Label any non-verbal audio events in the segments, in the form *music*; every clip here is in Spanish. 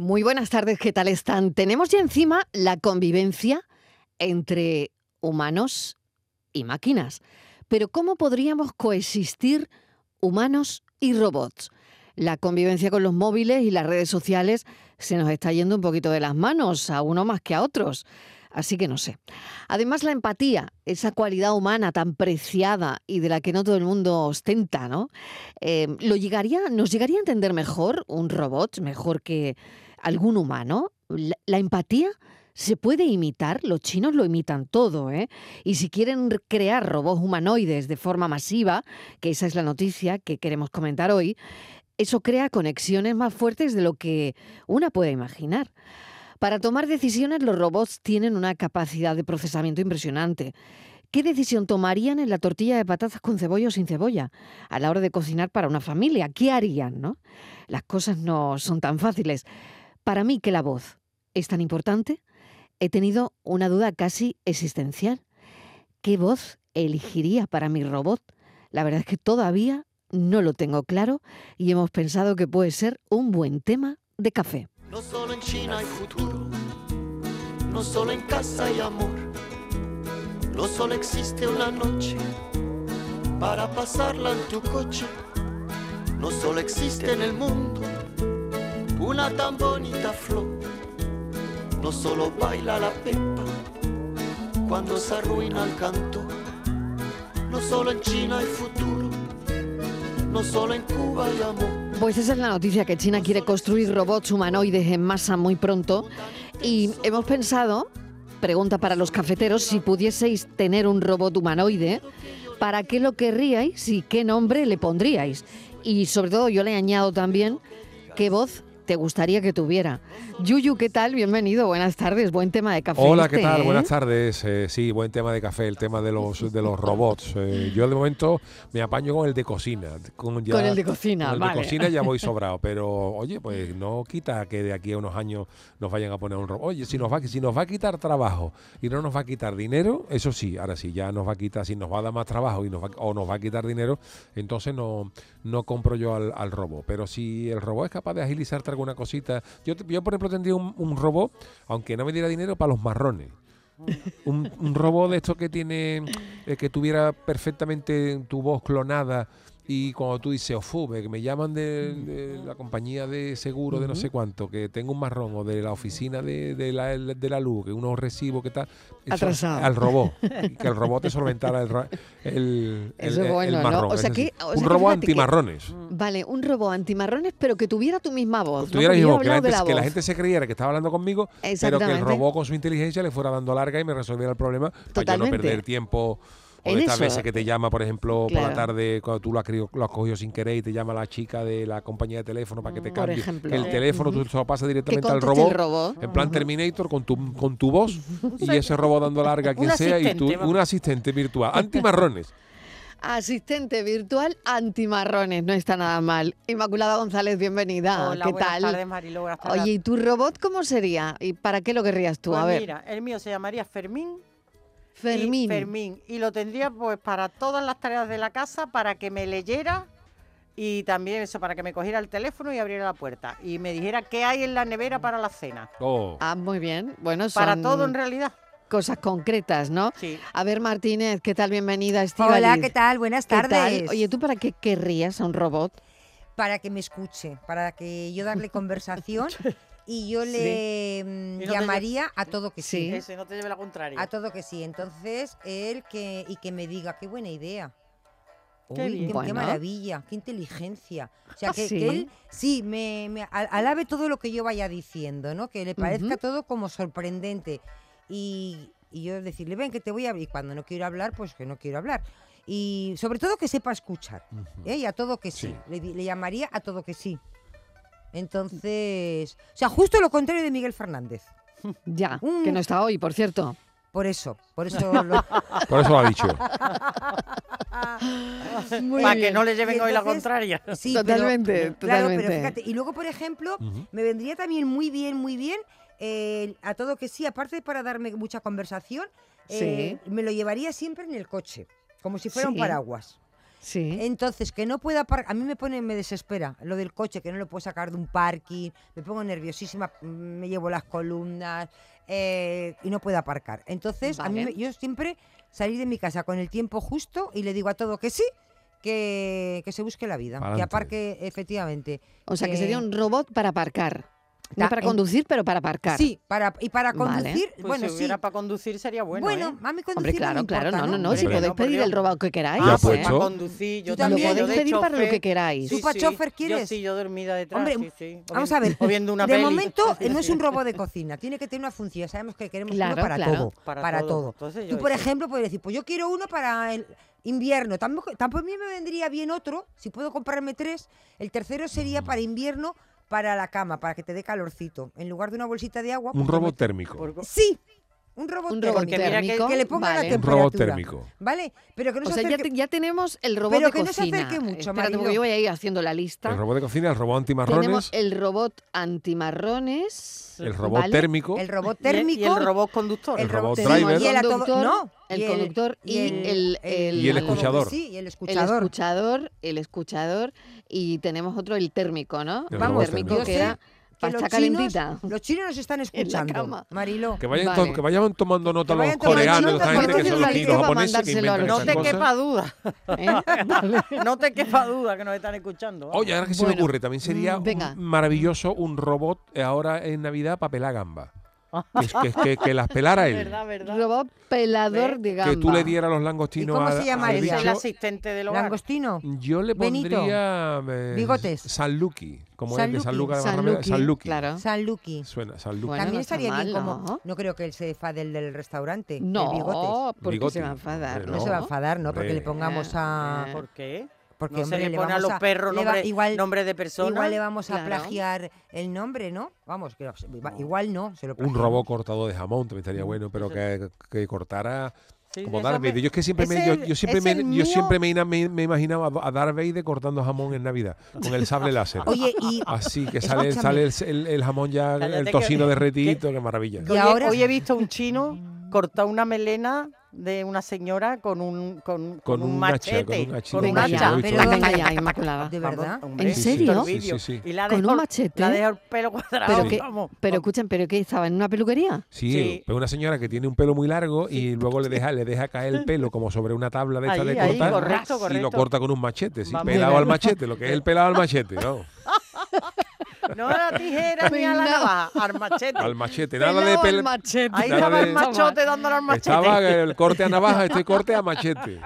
Muy buenas tardes, ¿qué tal están? Tenemos ya encima la convivencia entre humanos y máquinas. Pero ¿cómo podríamos coexistir humanos y robots? La convivencia con los móviles y las redes sociales se nos está yendo un poquito de las manos, a uno más que a otros. Así que no sé. Además, la empatía, esa cualidad humana tan preciada y de la que no todo el mundo ostenta, ¿no? Eh, ¿lo llegaría, ¿Nos llegaría a entender mejor un robot, mejor que algún humano? La, empatía se puede imitar, los chinos lo imitan todo, ¿eh? Y si quieren crear robots humanoides de forma masiva, que esa es la noticia que queremos comentar hoy, eso crea conexiones más fuertes de lo que una puede imaginar. Para tomar decisiones los robots tienen una capacidad de procesamiento impresionante. ¿Qué decisión tomarían en la tortilla de patatas con cebolla o sin cebolla a la hora de cocinar para una familia? ¿Qué harían? ¿no? Las cosas no son tan fáciles. Para mí que la voz es tan importante, he tenido una duda casi existencial. ¿Qué voz elegiría para mi robot? La verdad es que todavía no lo tengo claro y hemos pensado que puede ser un buen tema de café. No solo en China hay futuro, no solo en casa hay amor, no solo existe una noche para pasarla en tu coche, no solo existe en el mundo una tan bonita flor, no solo baila la pepa cuando se arruina el canto, no solo en China hay futuro, no solo en Cuba hay amor. Pues esa es la noticia, que China quiere construir robots humanoides en masa muy pronto. Y hemos pensado, pregunta para los cafeteros, si pudieseis tener un robot humanoide, ¿para qué lo querríais y qué nombre le pondríais? Y sobre todo yo le añado también qué voz te gustaría que tuviera. Yuyu, ¿qué tal? Bienvenido, buenas tardes, buen tema de café. Hola, ¿qué este, tal? ¿eh? Buenas tardes. Eh, sí, buen tema de café, el tema de los de los robots. Eh, yo de momento me apaño con el de cocina. Con, ya- Con el de cocina, con el vale. de cocina ya voy *laughs* sobrado, pero oye, pues no quita que de aquí a unos años nos vayan a poner un robot. Oye, si nos va si nos va a quitar trabajo y no nos va a quitar dinero, eso sí, ahora sí ya nos va a quitar si nos va a dar más trabajo y nos va, o nos va a quitar dinero, entonces no no compro yo al, al robot. Pero si el robot es capaz de agilizarte alguna cosita, yo, yo por ejemplo tendría un, un robot, aunque no me diera dinero, para los marrones. Un, un robot de estos que tiene, eh, que tuviera perfectamente tu voz clonada y cuando tú dices, Ofube, que me llaman de, de la compañía de seguro de no sé cuánto, que tengo un marrón, o de la oficina de, de la, de la luz, que unos recibos, que tal. Atrasado. Al robot. *laughs* que el robot te solventara el, el, el- bueno, ¿no? marrón. O sea es que- decir, o sea un robot antimarrones. Vale, un robot antimarrones, pero que tuviera tu misma voz. ¿no? Tuviera Porque mi yo he voz, que la, gente, de que la voz. gente se creyera que estaba hablando conmigo, pero que el robot con su inteligencia le fuera dando larga y me resolviera el problema para yo no perder tiempo. O En de estas eso. veces que te llama, por ejemplo, por Claro. la tarde, cuando tú lo has, querido- lo has cogido sin querer y te llama la chica de la compañía de teléfono para que te Mm, Por cambie. ejemplo. El teléfono tú se lo pasas directamente al robot. el robot. En plan Terminator con tu, con tu voz *laughs* y ese robot dando larga a quien sea y tú, un asistente virtual. Antimarrones. *laughs* Asistente virtual antimarrones, no está nada mal. Inmaculada González, bienvenida. Hola, ¿Qué buenas tal? tardes, Marilo. Buenas tardes. Oye, ¿y tu robot cómo sería? ¿Y para qué lo querrías tú? Pues a ver, mira, el mío se llamaría Fermín. Y- Fermín. Fermín. Y lo tendría pues para todas las tareas de la casa, para que me leyera y también eso, para que me cogiera el teléfono y abriera la puerta. Y me dijera qué hay en la nevera para la cena. Oh. Ah, muy bien. Bueno, son Para todo en realidad. cosas concretas, ¿no? Sí. A ver, Martínez, ¿qué tal? Bienvenida, Estíbaliz. Hola, ¿qué tal? Buenas ¿Qué tal? tardes. Oye, ¿tú para qué querrías a un robot? Para que me escuche, para que yo darle conversación *laughs* y yo le mm, Y no te llamaría a todo que sí. Sí. Ese no te lleve la contraria. A todo que sí. Entonces, él que y que me diga, qué buena idea. Qué Uy, bien. qué, Bueno. maravilla, qué inteligencia. O sea, que, Sí. que él sí me, me al- alabe todo lo que yo vaya diciendo, ¿no? Que le parezca Ujú. todo como sorprendente. Y, y yo decirle, ven, que te voy a abrir. Y cuando no quiero hablar, pues que no quiero hablar. Y sobre todo que sepa escuchar. ¿eh? Y a todo que sí. Sí. Le, di- le llamaría a todo que sí. Entonces, o sea, justo lo contrario de Miguel Fernández. Ya, Un- que no está hoy, por cierto. Por eso, por eso *laughs* lo, Por eso lo ha dicho. Muy para que no le lleven hoy la contraria. Sí, pero- Totalmente, Claro, totalmente. pero fíjate, y luego, por ejemplo, me vendría también muy bien, muy bien, eh, a todo que sí, aparte para darme mucha conversación, eh, me lo llevaría siempre en el coche, como si fuera Sí. un paraguas. Sí. Entonces, que no pueda aparcar, a mí me pone, me desespera lo del coche, que no lo puedo sacar de un parking, me pongo nerviosísima, me llevo las columnas eh, y no puedo aparcar. Entonces, a mí yo siempre salir de mi casa con el tiempo justo y le digo a todo que sí, que, que se busque la vida, que Pa'lante. aparque efectivamente. O sea, que sería un robot para aparcar. No para en- conducir, pero para aparcar. Sí, para, y para Vale. conducir, Pues bueno, si sí. hubiera para conducir sería bueno. Bueno, ¿eh? a mí conducir Hombre, no claro, me claro, importa, no, no, no, Hombre, si podéis no, pedir el robot que queráis. Ah, ¿eh? pues puesto. para conducir. Yo Tú también. yo Lo de podéis pedir para lo chofer- que queráis. ¿Tú pa' sí. chofer Yo quieres? sí, yo dormida detrás. Hombre, sí, sí. O Vamos a ver, *laughs* O viendo una de peli. momento Sí, *laughs* no es sí. un robot de cocina, tiene que tener una función. Sabemos que queremos Claro, uno para claro. todo. Para Para, todo. yo Tú, por ejemplo, puedes decir, pues yo quiero uno para el invierno. Tampoco, tampoco a mí me vendría bien otro, si puedo comprarme tres. El tercero sería para invierno, para la cama, para que te dé calorcito. En lugar de una bolsita de agua. Un pues robot térmico. Sí, un robot Un térmico. robot Porque mira que- térmico. que le ponga vale. la Un robot temperatura. térmico. ¿Vale? Pero que no O se sea, ya, acerque- te- ya tenemos el robot Pero de que no se cocina. acerque mucho, Espérate, Marilo. porque yo voy a ir haciendo la lista. El robot de cocina, el robot antimarrones, Tenemos el robot antimarrones. el robot ¿vale? térmico, el robot y el- térmico. Y el robot conductor. El robot driver. y el conductor, no, el y conductor y el- el- Y el el- escuchador. Sí, y el El escuchador. el escuchador y tenemos otro, el térmico, ¿no? El Vamos, térmico térmico. que sé era que los chinos-. *laughs* Los chinos nos están *laughs* escuchando. Marilo. que vayan, Vale. to- que vayan tomando nota Que los coreanos, esta gente que son los chinos japoneses que inventan No te cosas. quepa duda. *laughs* ¿eh? Vale. No te quepa duda que nos están escuchando. vamos. Oye, ahora que se me ocurre, también sería mm, un- maravilloso un robot eh, ahora en Navidad para pelar gamba. Que, es- que, que- que las *laughs* pelara él. verdad, verdad. Robot pelador ¿Ve? de gamba. Que tú le dieras los langostinos ¿Y cómo al- se? Es el bicho. asistente del hogar. Langostino. Yo le pondría eh, Bigotes. San Lucky, como San es de San Lucky. Luca de San Barrameda, Lucky, San Lucky. claro. San Lucky. Suena, San Lucky. Bueno, También no estaría bien mal, como. ¿no? No creo que él se enfade el del restaurante. el No, bigotes. porque Bigote. se va a enfadar. Hombre, No, se va a enfadar, ¿no? Porque le pongamos a. Eh, ¿Por qué? Porque no hombre, se le le pone a los perros va- nombre, igual, nombre de persona. igual le vamos a Claro. plagiar el nombre, ¿no? Vamos, que igual no, se lo Un robot cortador de jamón también estaría bueno, pero que, que cortara Sí, como Darth Vader. Yo es que siempre me, ese yo, el- yo siempre me, el yo siempre me, me, me imaginaba a Darth Vader cortando jamón en Navidad con el sable láser. Oye, y Así que sale, sale el, el- el jamón ya, Cállate el tocino que- derretito, qué maravilla. Y ahora- hoy he visto un chino cortar una melena de una señora con un, con, Con un machete. con un con hacha. pero- venga ya, Inmaculada. ¿De verdad? hombre, ¿En serio? Sí, sí, sí. Y la ¿Con un machete? La dejó el pelo cuadrado. Pero, que, vamos, pero escuchen, ¿pero qué? ¿Estaba en una peluquería? Sí, Sí. pero una señora que tiene un pelo muy largo y luego le deja, le deja caer el pelo como sobre una tabla de esta Ahí, de ahí, cortar correcto, y lo correcto. corta con un machete, sí, Vamos. pelado al machete, lo que es el pelado al machete, ¿no? No a la tijera ni a la navaja, al machete. Al machete, nada de pel machete. Ahí estaba de- el machote dándole al machete. Estaba el corte a navaja, este corte a machete.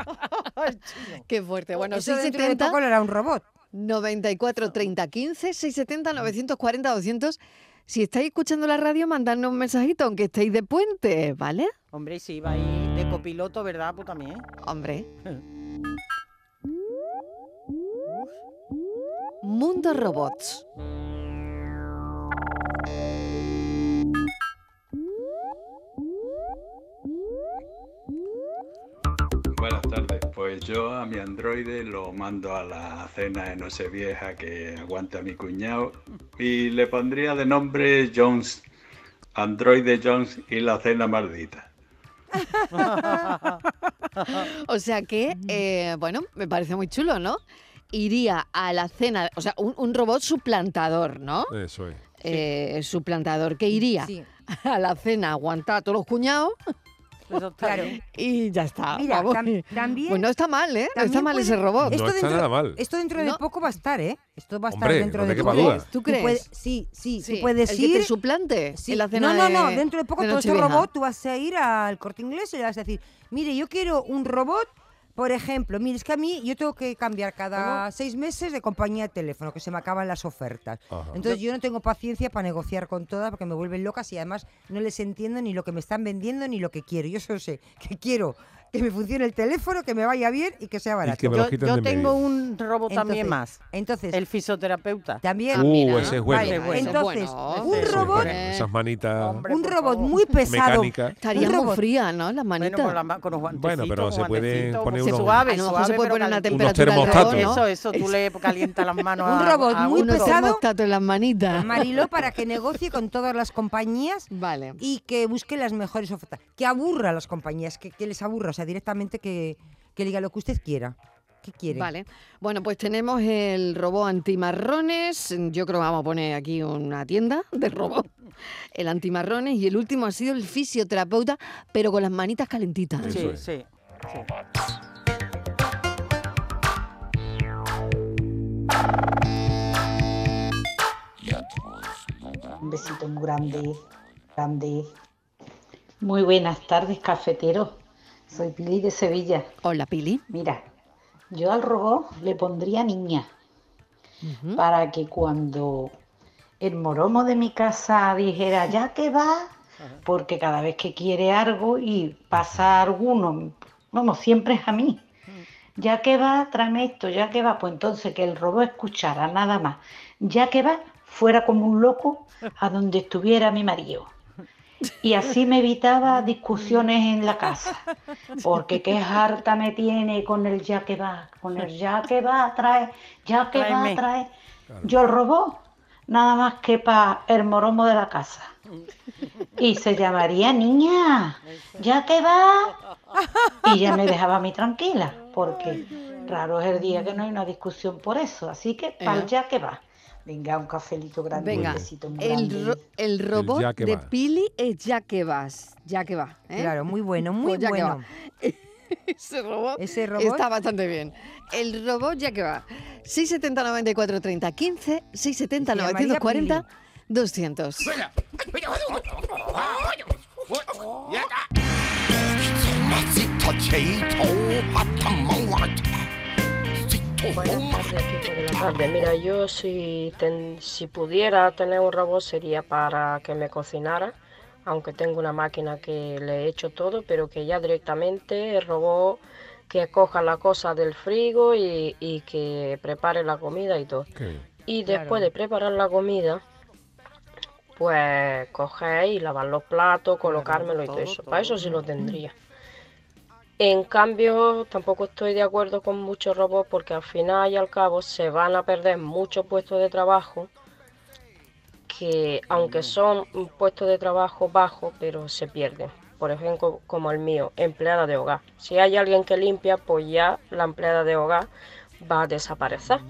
*laughs* Qué fuerte. Bueno, Eso dentro de 670 poco lo hará un robot. 94 30 15 670 940 200. Si estáis escuchando la radio, mandadnos un mensajito, aunque estéis de puente, ¿vale? Hombre, si iba ahí de copiloto, ¿verdad? Pues también. Hombre. *laughs* Mundo Robots. Buenas tardes. Pues yo a mi androide lo mando a la cena de Nochevieja que aguanta mi cuñado y le pondría de nombre Jones, androide Jones y la cena maldita. *laughs* O sea que, eh, bueno, me parece muy chulo, ¿no? Iría a la cena, o sea, un, un robot suplantador, ¿no? Eso es. Eh, suplantador que iría Sí. a la cena a aguantar a todos los cuñados Claro. y ya está. Mira, vamos. tam- también. Pues no está mal, ¿eh? No está mal puede- ese robot. No Esto está dentro, nada mal. Esto dentro de No. poco va a estar, ¿eh? Esto va a estar Hombre, dentro no de poco. ¿Tú Tú crees? puedes- sí, sí, Sí, tú puedes el que ir. te suplante Sí. en la cena no, no, no. de- Dentro de poco de todo este robot, tú vas a ir al corte inglés y le vas a decir, mire, yo quiero un robot, por ejemplo, mire, es que a mí yo tengo que cambiar cada seis meses de compañía de teléfono, que se me acaban las ofertas. Ajá. Entonces yo no tengo paciencia para negociar con todas porque me vuelven locas y además no les entiendo ni lo que me están vendiendo ni lo que quiero. Yo solo sé que quiero que me funcione el teléfono, que me vaya bien y que sea barato. que me lo Yo, yo de tengo medio. un robot también más. Entonces, El fisioterapeuta. también... Uh, mira. ese es bueno. Vale, Ese bueno. entonces, Bueno, un ese robot, esas manitas Hombre, un robot favor. muy pesado. Estaría muy fría, ¿no? Las manitas. Bueno, con, la con los guantecitos. Bueno, pero se puede poner unos- suave, a mejor suave, se puede poner una. Unos temperatura del termostatos. robot, ¿no? Eso, eso, tú le calientas las manos *laughs* Un a- robot a muy uno. Unos pesado. en las manitas. *laughs* Mariló para que negocie con todas las compañías Vale. y que busque las mejores ofertas. Que aburra a las compañías, que, que les aburra, o sea, directamente que, diga lo que usted quiera. ¿Qué quiere? Vale. Bueno, pues tenemos el robot antimarrones. Yo creo que vamos a poner aquí una tienda de robot. El antimarrones. Y el último ha sido el fisioterapeuta, pero con las manitas calentitas. Sí. sí. Un besito muy grande, grande. Muy buenas tardes, cafetero. Soy Pili de Sevilla. Hola, Pili. Mira, yo al robot le pondría niña para que cuando el moromo de mi casa dijera ya que va, porque cada vez que quiere algo y pasa alguno, vamos, siempre es a mí. Ya que va, tráeme esto, ya que va, pues entonces que el robot escuchara nada más. Ya que va, fuera como un loco a donde estuviera mi marido. Y así me evitaba discusiones en la casa. Porque qué harta me tiene con el ya que va, con el ya que va, trae, ya que Tráeme. va, trae. Yo el robot, nada más que para el moromo de la casa. Y se llamaría niña, ya que va. Y ya me dejaba a mí tranquila, porque raro es el día que no hay una discusión por eso. Así que para el ya que va. Venga, un cafelito grande, Venga, un besito muy el, grande. ro- el robot que de va. Pili es ya que vas. Ya que va. ¿eh? Claro, muy bueno, *laughs* muy Pues bueno. *laughs* Ese robot, Ese robot. está bastante bien. El robot ya que va. 670 94 30 15, 670 Se llamaría 940 200. Buenas tardes, equipo de la tarde. Mira, yo si, ten- si pudiera tener un robot sería para que me cocinara, aunque tengo una máquina que le he hecho todo, pero que ya directamente el robot que coja la cosa del frigo y, y que prepare la comida y todo. Y Claro. después de preparar la comida, pues coger y lavar los platos, colocármelo y todo todo, eso. todo. Para eso sí lo tendría. En cambio, tampoco estoy de acuerdo con muchos robots porque al final y al cabo se van a perder muchos puestos de trabajo que aunque son puestos de trabajo bajos, pero se pierden. Por ejemplo, como el mío, empleada de hogar. Si hay alguien que limpia, pues ya la empleada de hogar va a desaparecer.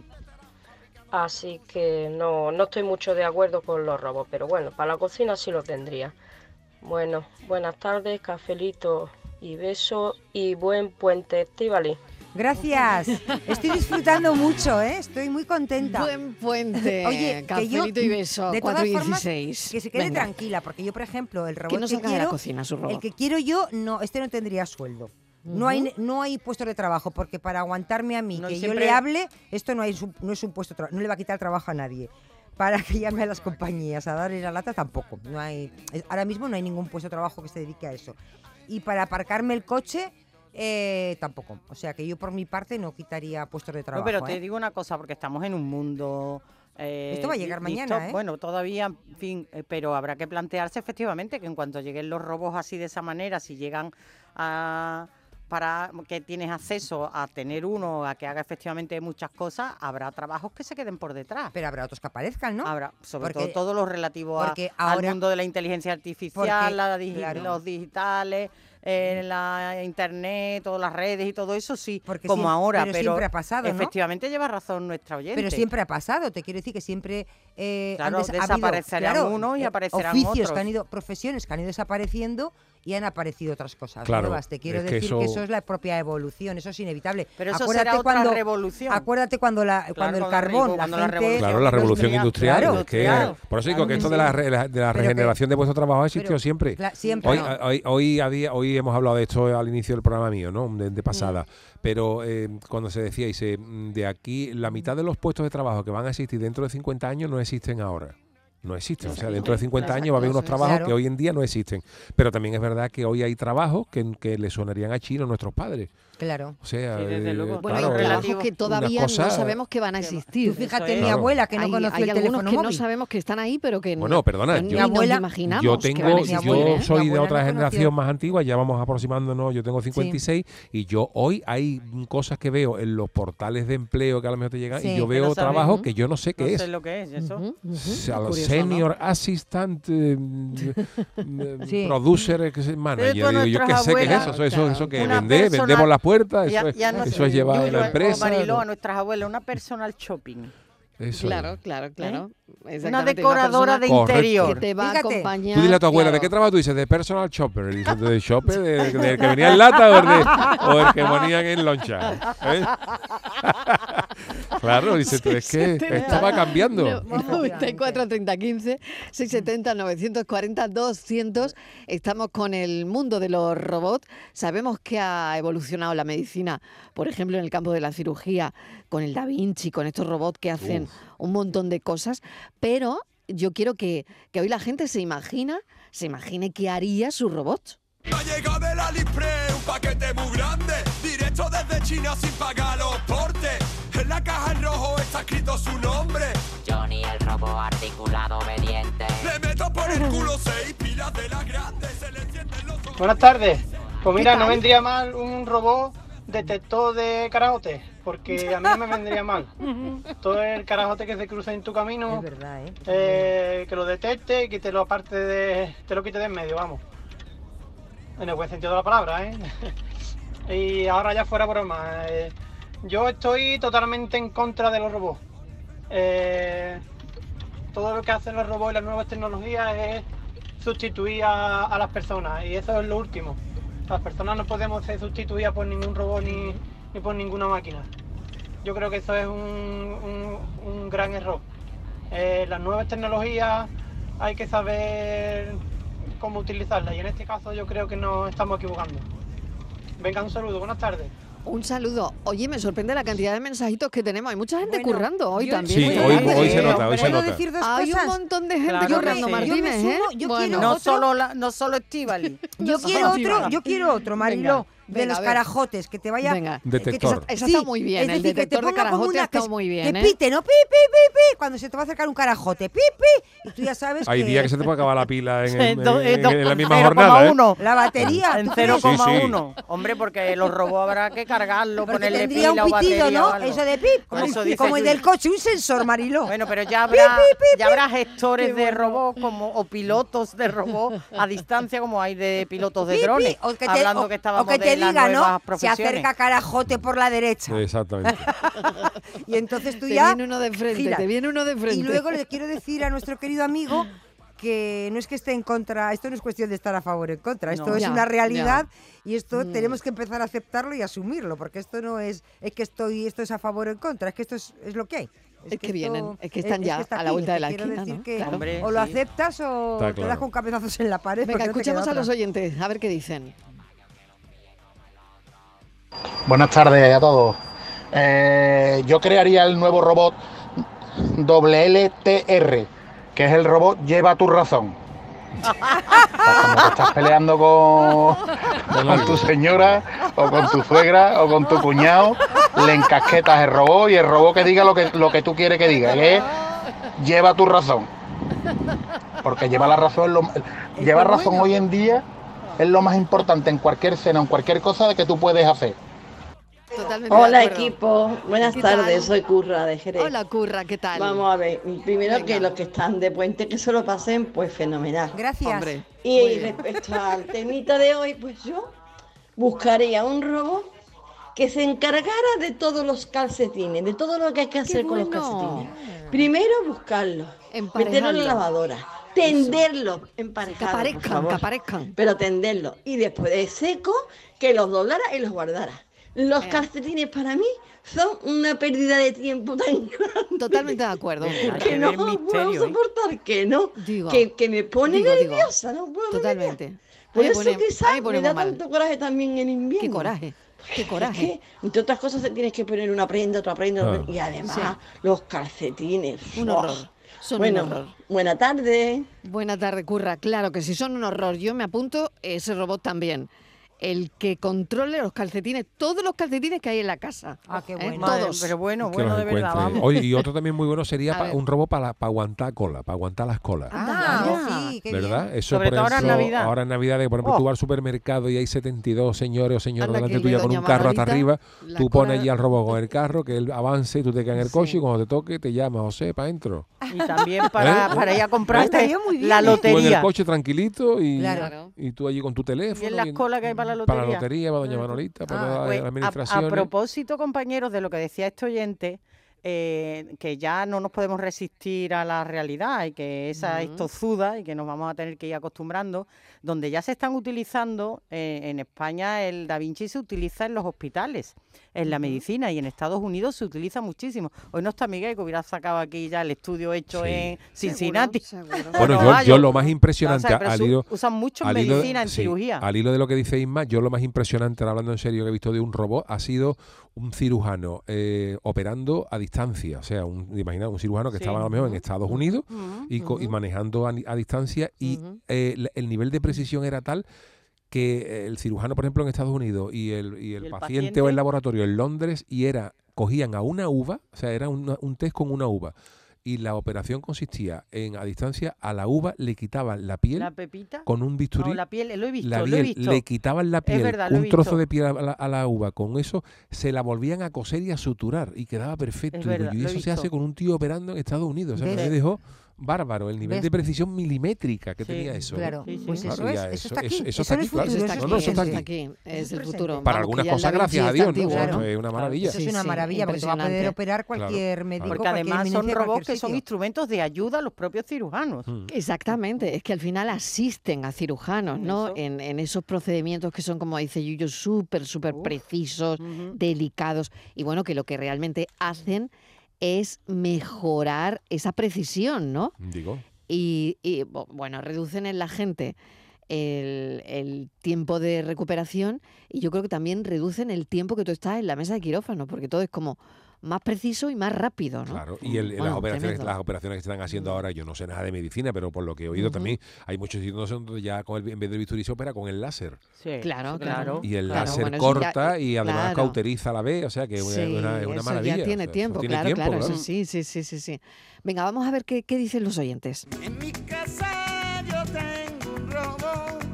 Así que no, no estoy mucho de acuerdo con los robots, pero bueno, para la cocina sí lo tendría. Bueno, buenas tardes, cafelito y beso y buen puente estivali. Gracias. Estoy disfrutando mucho, ¿eh? Estoy muy contenta. Buen puente. Oye, que yo, y beso. de 4 todas y formas, 16. que se quede Venga. tranquila, porque yo, por ejemplo, el robot Que no que de la quiero, cocina su robot. el que quiero yo, no, este no tendría sueldo. No hay, no hay puesto de trabajo, porque para aguantarme a mí, No, que yo le hable, esto no, es un, no es un puesto de trabajo, no le va a quitar trabajo a nadie. Para que llame a las compañías a darle la lata tampoco. No hay, ahora mismo no hay ningún puesto de trabajo que se dedique a eso. Y para aparcarme el coche, eh, tampoco. O sea que yo por mi parte no quitaría puestos de No, trabajo. pero te ¿eh? digo una cosa, porque estamos en un mundo... eh, Esto va a llegar mañana, ¿eh? Bueno, todavía, en fin, pero habrá que plantearse efectivamente que en cuanto lleguen los robots así de esa manera, si llegan a para que tienes acceso a tener uno a que haga efectivamente muchas cosas, habrá trabajos que se queden por detrás. Pero habrá otros que aparezcan, ¿no? Habrá, sobre Porque- todo todo lo relativo a- al mundo de la inteligencia artificial, porque, la digi- claro. los digitales, eh, la internet, todas las redes y todo eso, sí, Porque como siem- ahora. pero Pero, siempre ha pasado, ¿no? efectivamente lleva razón nuestra oyente. Pero siempre ha pasado, te quiero decir que siempre eh, han Claro, des- ha habido, desaparecerán claro, unos y eh, aparecerán oficios otros. que han ido, profesiones que han ido desapareciendo y han aparecido otras cosas Claro, nuevas. Te quiero es que decir que eso... eso- es la propia evolución, eso es inevitable. Pero eso acuérdate será otra cuando, revolución. Acuérdate cuando, la, cuando el carbón, digo, cuando la la gente... revolución Claro, la revolución industrial. Claro, es que- claro. por eso digo Claro que esto sí. de la, re- la- de la Pero que- regeneración de vuestro trabajo ha existido pero- siempre. Siempre. Hoy, ¿no? hoy, hoy, había- hoy hemos hablado de esto al inicio del programa mío, ¿no? De, de pasada. Pero eh, cuando se decía, dice, mm, de aquí, la mitad de los puestos de trabajo que van a existir dentro de 50 años no existen ahora. No existen. O sea, dentro de 50 años va a haber unos trabajos claro. que hoy en día no existen. Pero también es verdad que hoy hay trabajos que, que le sonarían a chino a nuestros padres. Claro. O sea, Sí, desde eh, luego. Bueno, claro, hay trabajos que todavía cosa- no sabemos que van a existir. Tú fíjate, es. mi Claro. abuela que no hay, conoció hay el algunos teléfono que no sabemos que están ahí, pero que Bueno, no, perdona, no- yo- ni nos abuela- imaginamos yo que tengo, van a Mi yo ¿eh? mi soy de otra no generación conoció. más antigua, ya vamos aproximándonos, yo tengo 56 y yo hoy hay cosas que veo en los portales de empleo que a lo mejor te llegan Sí, y yo veo no trabajo ¿no? que yo no sé qué no es. sé lo que es eso. O sea, curioso. Senior Assistant eh, *laughs* Sí. Producer manager. Yo qué sé qué es eso. Eso, que vende, vendemos las puertas, Ya- eso, es, ya no eso sé, es llevar yo- la empresa. Mariló, a nuestras abuelas, una personal shopping. Eso Claro, es. claro, claro. Una decoradora de Correcto. interior. que te va a acompañar. Tú dile a tu abuela, ¿de qué trabajo tú dices? De personal shopper. Dices, ¿de shopper? ¿De, de- que *laughs* venía en lata o el, de- o el que ponían en loncha? ¿Eh? *laughs* claro, dice, tú, es que 670. esto va cambiando. 94 30 15 670 940 200 estamos con el mundo de los robots sabemos que ha evolucionado la medicina por ejemplo en el campo de la cirugía con el Da Vinci con estos robots que hacen un montón de cosas pero yo quiero que, que hoy la gente se imagina se imagine qué haría su robot ha llegado del AliExpress un paquete muy grande, directo desde China sin pagar los portes. En la caja en rojo está escrito su nombre. Johnny el robot articulado obediente. Le meto por el culo seis pilas de las grandes, se le encienden los ojos. Buenas tardes. Pues mira, ¿Qué no vendría mal un robot detector de carajote, porque a mí no me vendría mal. *laughs* Todo el carajote que se cruza en tu camino, Es verdad, ¿eh? eh, que lo detecte y que te lo aparte de, te lo quite de en medio, vamos. En el buen sentido de la palabra, ¿eh? *laughs* y ahora ya fuera broma, eh, yo estoy totalmente en contra de los robots. Eh, todo lo que hacen los robots y las nuevas tecnologías es sustituir a, a las personas y eso es lo último. Las personas no podemos ser sustituidas por ningún robot ni, ni por ninguna máquina. Yo creo que eso es un, un- un gran error. Eh, las nuevas tecnologías hay que saber cómo utilizarlas y en este caso yo creo que nos estamos equivocando. Venga, un saludo, buenas tardes. Un saludo oye me sorprende la cantidad de mensajitos que tenemos hay mucha gente Bueno, currando hoy también Sí, hoy- hoy se nota, hoy se ¿Puedo nota. decir dos hay un montón de gente Claro currando sí. Martínez Yo me ¿eh? sumo, yo Bueno. quiero No otro- solo, la, no solo Estivali. Yo No, quiero otro, yo quiero otro, Mariló, Venga, de los carajotes, que te vaya... Venga. que- Detector. Sí, está muy bien, es el decir, que te detector de carajote una- está que- muy bien, Que ¿eh? pite, ¿no? Pi, pi, pi, pi, cuando se te va a acercar un carajote, pi, pi, y tú ya sabes Hay que días que se te puede acabar la pila en, *laughs* en- En la misma 0,1. jornada. ¿eh? la batería, En ¿tú crees? 0,1. Hombre, porque los robots habrá que cargarlo, Porque ponerle tendría pila un o pitido, batería ¿no? Eso de pip, como, eso dice como el del coche, un sensor, Mariló. Bueno, pero ya habrá, ya habrá gestores de robots como, o pilotos de robots a distancia como hay de pilotos de drones. o que te, hablando o- que o estábamos que te de ¿no? Se acerca carajote por la derecha. Exactamente. *laughs* Y entonces tú te ya viene uno de frente giras. te viene uno de frente Y luego le quiero decir a nuestro querido amigo que no es que esté en contra, esto no es cuestión de estar a favor o en contra, esto No. es Ya, una realidad y esto Mm. tenemos que empezar a aceptarlo y asumirlo, porque esto no es, es que estoy, esto es a favor o en contra, es que esto es, es lo que hay. Es que vienen, es que están ya está a la aquí, vuelta de la esquina, decir ¿no? que Claro. Hombre, o lo sí. aceptas o Está te das claro. con cabezazos en la pared. venga no te a los oyentes a ver qué dicen Buenas tardes a todos. Eh, yo crearía el nuevo robot WLTR, que es el robot Lleva tu razón. Cuando te estás peleando con, con tu señora, o con tu suegra, o con tu cuñado, le encasquetas el robot y el robot que diga lo que, lo que tú quieres que diga, que es Lleva tu razón. Porque lleva la razón, lo- lleva razón hoy en día es lo más importante en cualquier cena, en cualquier cosa de que tú puedes hacer. totalmente Hola equipo, buenas tardes, soy Curra de Jerez. hola curra qué tal Vamos a ver, primero Venga. que los que están de puente que se lo pasen, pues fenomenal. Gracias. hombre Y Muy bien. respecto al temita de hoy, pues yo buscaría un robot que se encargara de todos los calcetines, de todo lo que hay que hacer con los calcetines. Primero buscarlos, meterlos en la lavadora, tenderlos, que emparejados, por aparezcan que aparezcan pero tenderlos. Y después de seco, que los doblara y los guardara. Los Eh. calcetines para mí son una pérdida de tiempo tan *laughs* grande totalmente de acuerdo que que no puedo ¿eh? soportar, que no, Digo, que, que me pone digo, digo. nerviosa, no puedo totalmente Por eso pone- quizás me da mal. tanto coraje también en invierno. qué coraje qué Es coraje que, entre otras cosas, tienes que poner una prenda, otra prenda, otra Ah. prenda, y además Sí. los calcetines. un horror son Bueno, un horror buena tarde. Buena tarde, Curra. Claro que si son un horror, yo me apunto ese robot también. El que controle los calcetines, todos los calcetines que hay en la casa. Ah, qué ¿eh? bueno. Madre, Todos. pero bueno, bueno, de verdad, vamos. Oye, y otro también muy bueno sería *laughs* pa- un robot para aguantar cola, para aguantar las colas. Ah, Ah, ya. sí, qué ¿Verdad? bien. Eso, Sobre por todo ahora en Navidad. Ahora en Navidad, por ejemplo, Oh. tú vas al supermercado y hay 72 señores o señoras delante tuya con un carro hasta arriba. Tú pones allí al robot con el *laughs* carro, que él avance y tú te quedas en el coche y cuando te toque te llama José para adentro. Y también para, *laughs* ¿Eh? para ir a comprarte Estaría muy bien, la ¿eh? Tú en el lotería. coche tranquilito y, Claro. y tú allí con tu teléfono. Y en las colas que hay para la Para la lotería. lotería, para doña Manolita, para Ah, todas Pues, las a- a, administraciones. propósito, compañeros, de lo que decía este oyente, eh, que ya no nos podemos resistir a la realidad y que esa es Ujú. tozuda y que nos vamos a tener que ir acostumbrando, donde ya se están utilizando, eh, en España el Da Vinci se utiliza en los hospitales, en la medicina y en Estados Unidos se utiliza muchísimo. Hoy no está Miguel, que hubiera sacado aquí ya el estudio hecho Sí. en Cincinnati. Seguro, seguro. *laughs* Bueno, yo, lo más O impresionante sea, al hilo, usan mucho en al hilo- medicina, en sí, cirugía. Al hilo de lo que dice Isma, yo lo más impresionante, hablando en serio, que he visto de un robot ha sido un cirujano eh, operando a distancia. O sea, un, imagina un cirujano que Sí. estaba a lo mejor en Estados Unidos y, co- y manejando a, a distancia y eh, el nivel de precisión era tal que el cirujano, por ejemplo, en Estados Unidos y el, y el el paciente, paciente? o el laboratorio en Londres y era, cogían a una uva, o sea, era una- un test con una uva. Y la operación consistía en, a distancia, a la uva le quitaban la piel La pepita. con un bisturí No, la piel, lo he visto, la lo he piel, visto. le quitaban la piel, verdad, lo un trozo de piel a la, a la uva, con eso se la volvían a coser y a suturar y quedaba perfecto. Y verdad, lo eso se hace con un tío operando en Estados Unidos. O sea, me dejó bárbaro el nivel ¿Ves? de precisión milimétrica que Sí, tenía eso. Claro, Sí, sí. pues Claro, eso, es, eso eso- está aquí. eso- eso Eso está en el aquí, claro. futuro, Eso eso está- es no, no, eso aquí. está aquí, es Eso el futuro. Para Vamos, algunas cosas, gracias a Dios, es una maravilla. Eso es una Sí, maravilla, porque te va a poder operar cualquier Claro. médico, Porque además son robots que son instrumentos de ayuda a los propios cirujanos. Mm. Exactamente, es que al final asisten a cirujanos, ¿no? En, en esos procedimientos que son, como dice Yuyo, súper, súper precisos, delicados, y bueno, que lo que realmente hacen es mejorar esa precisión, ¿no? Digo, Y, y, bueno, reducen en la gente el, el tiempo de recuperación y yo creo que también reducen el tiempo que tú estás en la mesa de quirófano, porque todo es como más preciso y más rápido, ¿no? claro. Y el- las, operaciones, tremendo. las operaciones que se están haciendo ahora, yo no sé nada de medicina, pero por lo que he oído también, hay muchos sitios donde ya con el, en vez del bisturí se opera con el láser. Sí, Claro, claro. Y el Claro, láser bueno, eso ya- corta y además claro. cauteriza la vez, o sea que es una, Sí, una- es una eso maravilla. ya o tiene sea, eso tiempo, tiene claro, tiempo, claro, eso claro. sí, sí, sí, sí, sí. Venga, vamos a ver qué, qué dicen los oyentes. En mi casa yo tengo un robot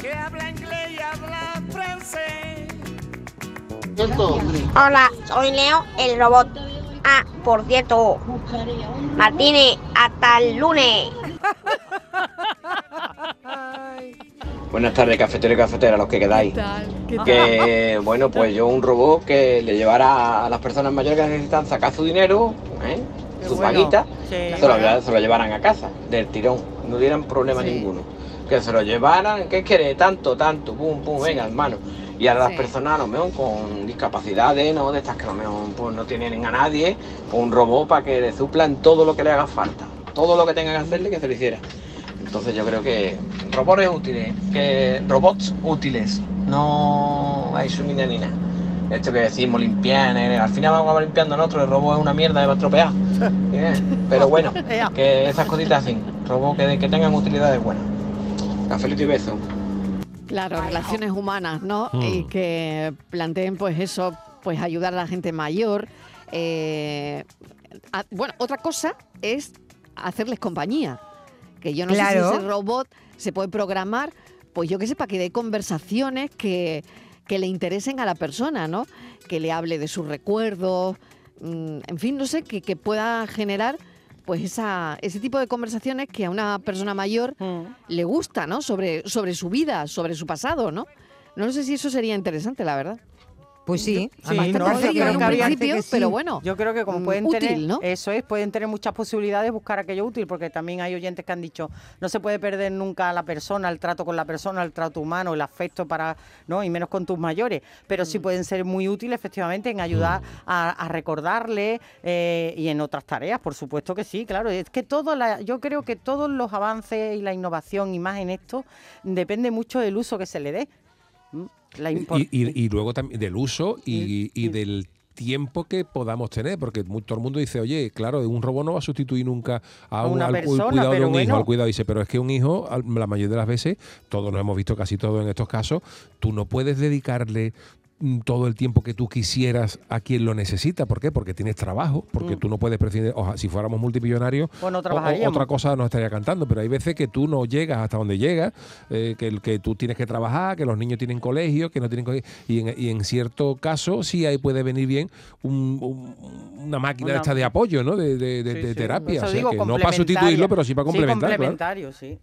que habla inglés y habla francés. Hola, soy Leo, el robot. Ah, por cierto, Martínez, hasta el lunes. Buenas tardes, cafetero y cafetera, los que quedáis. Que bueno, pues yo un robot que le llevara a las personas mayores que necesitan sacar su dinero, ¿eh? Qué su bueno. paguita, Sí. se, lo, se lo llevaran a casa, del tirón, no dieran problema Sí. ninguno. Que se lo llevaran, ¿qué quiere? Tanto, tanto, pum, pum, venga, hermano. Y a las Sí. personas a lo mejor con discapacidades, ¿no? De estas que a lo mejor pues, no tienen a nadie, pues un robot para que le suplan todo lo que le haga falta. Todo lo que tenga que hacerle, que se lo hiciera. Entonces yo creo que robots útiles, que robots útiles, no hay su ni nada ni nada. Esto que decimos limpiar, eh, al final vamos a acabar limpiando nosotros, el robot es una mierda, va a estropear. Bien, *laughs* Pero bueno, *laughs* que esas cositas así, robots que, que tengan utilidades buenas. Cafelito y beso. Claro, relaciones humanas, ¿no? Mm. Y que planteen, pues eso, pues ayudar a la gente mayor. eh, a- bueno, otra cosa es hacerles compañía. Que yo no sé si ese robot se puede programar, pues yo que sé, para que dé conversaciones que, que le interesen a la persona, ¿no? Que le hable de sus recuerdos, mm, en fin, no sé, que, que pueda generar pues esa, ese tipo de conversaciones que a una persona mayor Mm. le gusta, ¿no? Sobre, sobre su vida, sobre su pasado, ¿no? No sé si eso sería interesante, la verdad. Pues sí, Sí, bastante no, frío yo creo en un principio, sí. pero bueno. Yo creo que como Mm, pueden útil, tener, ¿no? eso es, pueden tener muchas posibilidades buscar aquello útil, porque también hay oyentes que han dicho, no se puede perder nunca a la persona, el trato con la persona, el trato humano, el afecto para, ¿no? Y menos con tus mayores, pero Mm. sí pueden ser muy útiles efectivamente en ayudar a, a recordarle eh, y en otras tareas, por supuesto que sí, claro. Es que todo, la, yo creo que todos los avances y la innovación y más en esto depende mucho del uso que se le dé. La Y, y- y luego también del uso y, y del tiempo que podamos tener, porque todo el mundo dice, oye, claro, un robot no va a sustituir nunca a, un, una al persona, cuidado de un hijo, al cuidado. Dice, pero es que un hijo, la mayoría de las veces, todos nos hemos visto casi todo en estos casos, tú no puedes dedicarle todo el tiempo que tú quisieras a quien lo necesita. ¿Por qué? Porque tienes trabajo, porque tú no puedes prescindir. Oja, si fuéramos multimillonarios, o- otra cosa no estaría cantando. Pero hay veces que tú no llegas hasta donde llegas, eh, que, que tú tienes que trabajar, que los niños tienen colegio, que no tienen colegio. Y en, y en cierto caso, sí ahí puede venir bien un- un- una máquina Una- esta de apoyo, ¿no? De, de- de- Sí, de sí. terapia. O sea, digo, que no para sustituirlo, pero sí para Sí, complementar. claro. complementario, sí.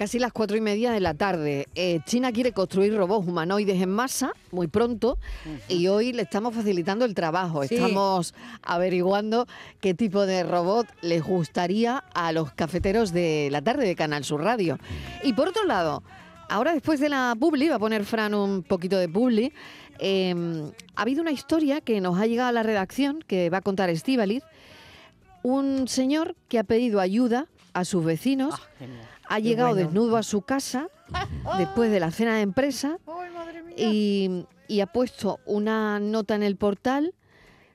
Casi las cuatro y media de la tarde. Eh, China quiere construir robots humanoides en masa muy pronto y hoy le estamos facilitando el trabajo. Sí. Estamos averiguando qué tipo de robot les gustaría a los cafeteros de la tarde de Canal Sur Radio. Y por otro lado, ahora después de la publi, va a poner Fran un poquito de publi, eh, ha habido una historia que nos ha llegado a la redacción que va a contar Estíbaliz. Un señor que ha pedido ayuda a sus vecinos ha llegado bueno. desnudo a su casa *laughs* después de la cena de empresa y, y ha puesto una nota en el portal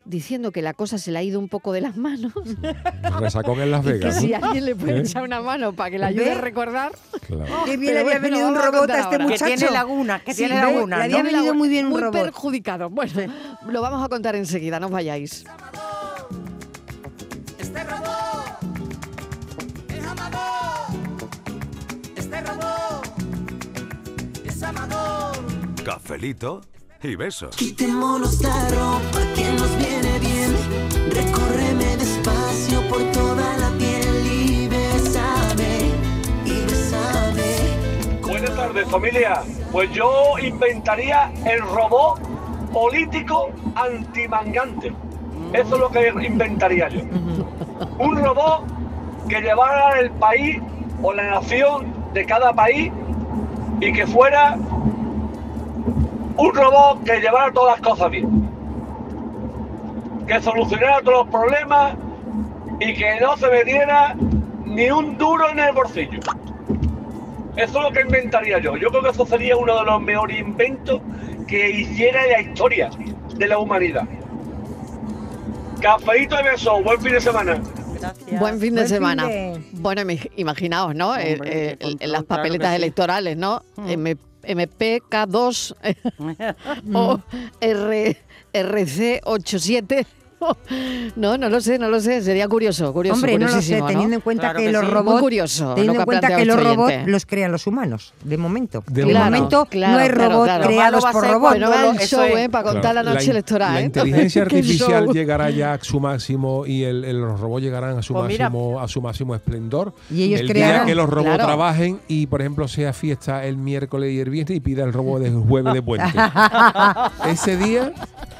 diciendo que la cosa se le ha ido un poco de las manos *laughs* Resacón en Las y que Vegas. si alguien le puede ¿Eh? echar una mano para que le ayude a recordar. Claro. *laughs* Qué bien le había bueno, venido un a robot a este muchacho. Que tiene lagunas, que tiene lagunas, Le había ¿no? venido muy bien un muy robot. perjudicado. Bueno, lo vamos a contar enseguida, no os vayáis. Este robot es amador. Cafelito y besos. Quitémonos la ropa que nos viene bien. Recórreme despacio por toda la piel y bésame, y bésame. Buenas tardes familia. Pues yo inventaría el robot político antimangante. Eso es lo que inventaría yo. Un robot que llevara el país o la nación de cada país y que fuera un robot que llevara todas las cosas bien. Que solucionara todos los problemas y que no se metiera ni un duro en el bolsillo. Eso es lo que inventaría yo. Yo creo que eso sería uno de los mejores inventos que hiciera la historia de la humanidad. Cafelito de beso, buen fin de semana. Buen fin de Buen fin semana. de- Bueno, imaginaos, ¿no? Eh, Hombre, eh, control, las claro papeletas sí. electorales, ¿no? Mm. M- MPK2 *laughs* *laughs* o R, RC87. *laughs* No, no lo sé, no lo sé. Sería curioso, curioso. Hombre, no lo sé, teniendo en cuenta Claro que, que los sí. Robots. curioso Teniendo en cuenta que los robots los crean los humanos, de momento. De De, Claro, momento claro, no hay robots claro. creados por ser robots. Bueno, va el show, es. ¿eh? Para contar Claro, la noche in- electoral, La ¿eh? inteligencia *laughs* artificial llegará ya a su máximo y el, el- los robots llegarán a su Pues mira. máximo a su máximo esplendor. Y ellos el crearán- día que los robots Claro. trabajen y por ejemplo sea fiesta el miércoles y el viernes y pida el robot de jueves de puente. *laughs* Ese día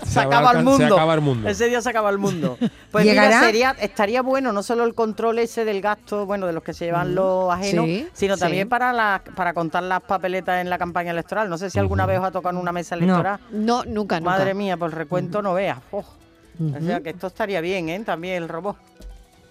Se acaba el mundo. Se acaba el mundo. Ese día se acaba el mundo. *laughs* Pues ¿Llegará? mira, sería, estaría bueno no solo el control ese del gasto, bueno, de los que se llevan los ajenos, Sí, sino sí. también para la, para contar las papeletas en la campaña electoral. No sé si alguna vez os ha tocado en una mesa No. electoral. No, nunca, nunca. Madre mía, por el recuento no veas. Oh. O sea que esto estaría bien, ¿eh? También el robot.